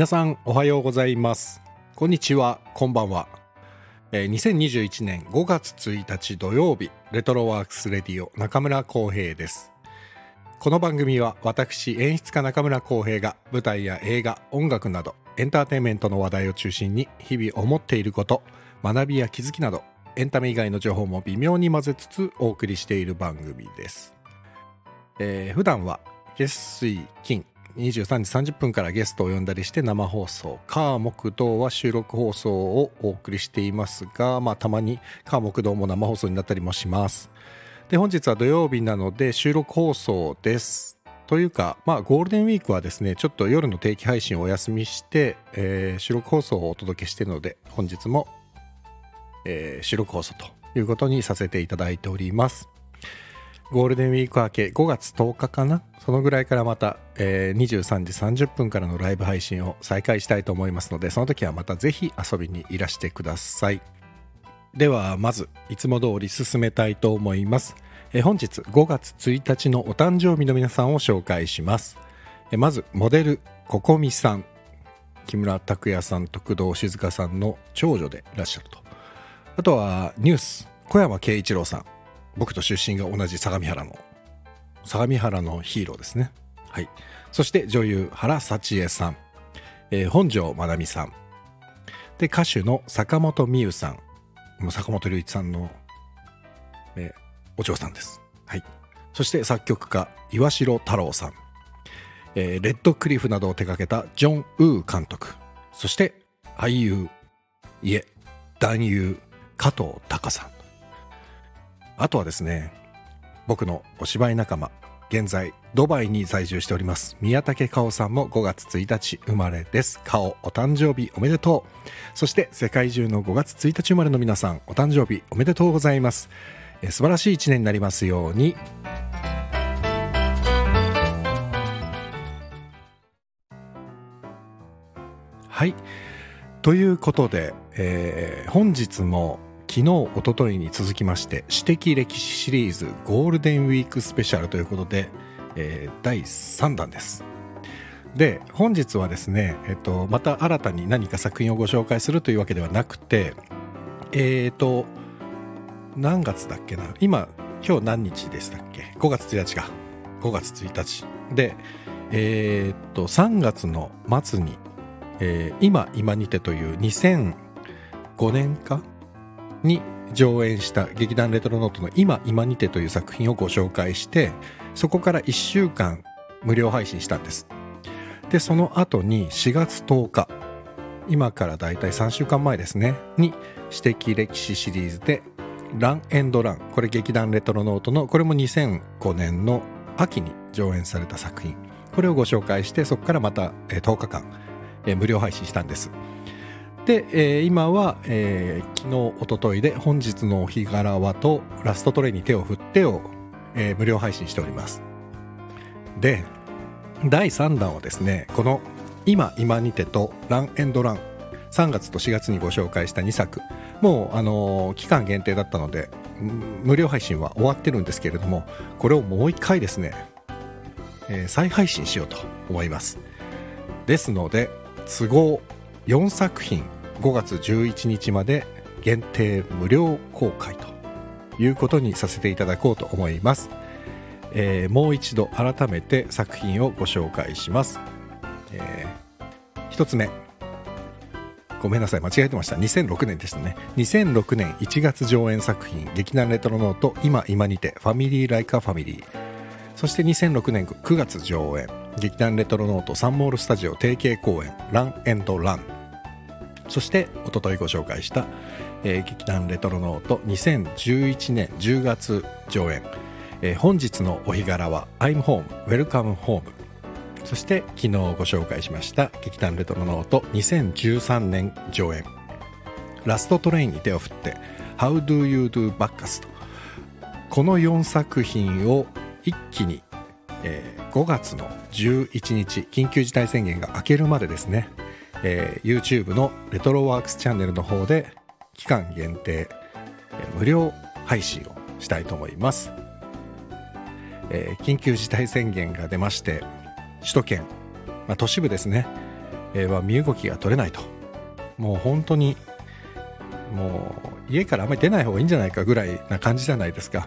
皆さんおはようございます。こんにちは。こんばんは、えー2021年5月1日土曜日レトロワークスレディオ中村浩平です。この番組は私演出家中村浩平が舞台や映画音楽などエンターテインメントの話題を中心に日々思っていること学びや気づきなどエンタメ以外の情報も微妙に混ぜつつお送りしている番組です、えー普段は月水金23時30分からゲストを呼んだりして生放送火木道は収録放送をお送りしていますが、まあ、たまに火木道も生放送になったりもします。で本日は土曜日なので収録放送です。というか、まあ、ゴールデンウィークはですねちょっと夜の定期配信をお休みして、えー収録放送をお届けしているので本日も、えー収録放送ということにさせていただいております。ゴールデンウィーク明け5月10日かな？そのぐらいからまた、えー23時30分からのライブ配信を再開したいと思いますのでその時はまたぜひ遊びにいらしてください。ではまずいつも通り進めたいと思います、えー本日5月1日のお誕生日の皆さんを紹介します、えーまずモデルここみさん。木村拓哉さんと工藤静香さんの長女でいらっしゃると。あとはニュース小山慶一郎さん。僕と出身が同じ相模原の相模原のヒーローですね。はい。そして女優原幸恵さん、えー本庄まなみさん。で歌手の坂本美優さん。もう坂本龍一さんの、えーお嬢さんです。はい。そして作曲家岩城太郎さん、えーレッドクリフなどを手掛けたジョン・ウー監督。そして俳優いえ男優加藤隆さん。あとはですね僕のお芝居仲間現在ドバイに在住しております宮武香緒さんも5月1日生まれです。香お誕生日おめでとう。そして世界中の5月1日生まれの皆さんお誕生日おめでとうございます。え素晴らしい一年になりますように。はい。ということで、えー本日も昨日一昨日に続きまして私的歴史シリーズゴールデンウィークスペシャルということで、えー第3弾です。で本日はですね、えっと、また新たに何か作品をご紹介するというわけではなくてえっ、と何月だっけな？今今日何日でしたっけ？5月1日か。5月1日。でえっと3月の末にえー今今にてという2005年か？に上演した劇団レトロノートの今今にてという作品をご紹介してそこから1週間無料配信したんです。でその後に4月10日今からだいたい3週間前ですねに私的歴史シリーズでランエンドランこれ劇団レトロノートのこれも2005年の秋に上演された作品。これをご紹介してそこからまた10日間無料配信したんです。で、えー今は、えー昨日一昨日で本日のお日柄はとラストトレイに手を振ってを、えー無料配信しております。で第3弾をですねこの「今今にて」と「ランエンドラン」3月と4月にご紹介した2作。もう、あのー期間限定だったので無料配信は終わってるんですけれどもこれをもう一回ですね、えー再配信しようと思います。ですので都合4作品5月11日まで限定無料公開ということにさせていただこうと思います、えーもう一度改めて作品をご紹介します、え1つ目。ごめんなさい間違えてました。2006年でしたね。2006年1月上演作品劇団レトロノート今今にてファミリーライカファミリー。そして2006年9月上演劇団レトロノートサンモールスタジオ定型公演ランエンドラン。そして一昨日ご紹介した、えー劇団レトロノート2011年10月上演、えー本日のお日柄は I'm Home Welcome Home そして昨日ご紹介しました劇団レトロノート2013年上演。ラストトレインに手を振って How do you do バッカスとこの4作品を一気に、えー5月の11日緊急事態宣言が明けるまでですね、えー YouTube のレトロワークスチャンネルの方で期間限定、えー無料配信をしたいと思います、えー緊急事態宣言が出まして首都圏、まあ、都市部ですねえーは身動きが取れないと。もう本当にもう家からあまり出ない方がいいんじゃないかぐらいな感じじゃないですか。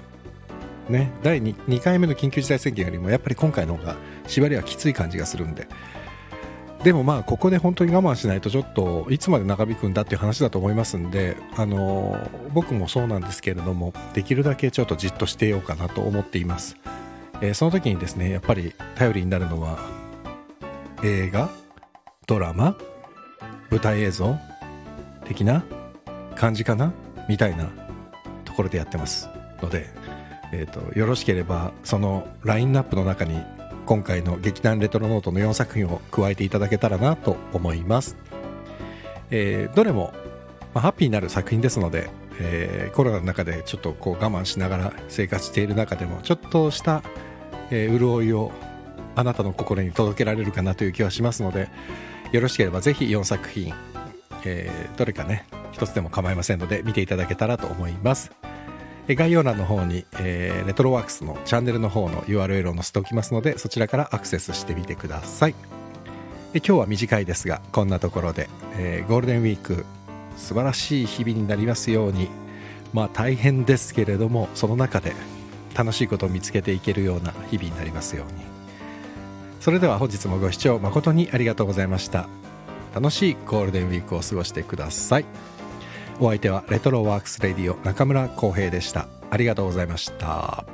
ね第 2, 2回目の緊急事態宣言よりもやっぱり今回の方が縛りはきつい感じがするんででもまあここで本当に我慢しないとちょっといつまで長引くんだっていう話だと思いますんであの僕もそうなんですけれどもできるだけちょっとじっとしてようかなと思っています、えーその時にですねやっぱり頼りになるのは映画ドラマ舞台映像的な感じかなみたいなところでやってますので、えー、とよろしければそのラインナップの中に今回の劇団レトロノートの4作品を加えていただけたらなと思います、えーどれも、まあ、ハッピーになる作品ですので、えーコロナの中でちょっとこう我慢しながら生活している中でもちょっとした、えー潤いをあなたの心に届けられるかなという気はしますのでよろしければぜひ4作品、えーどれかね一つでも構いませんので見ていただけたらと思います。概要欄の方に、えーレトロワークスのチャンネルの方の URL を載せておきますのでそちらからアクセスしてみてください。で今日は短いですがこんなところで、えーゴールデンウィーク素晴らしい日々になりますようにまあ大変ですけれどもその中で楽しいことを見つけていけるような日々になりますように。それでは本日もご視聴誠にありがとうございました。楽しいゴールデンウィークを過ごしてください。お相手はレトロワークスレディオ中村浩平でした。ありがとうございました。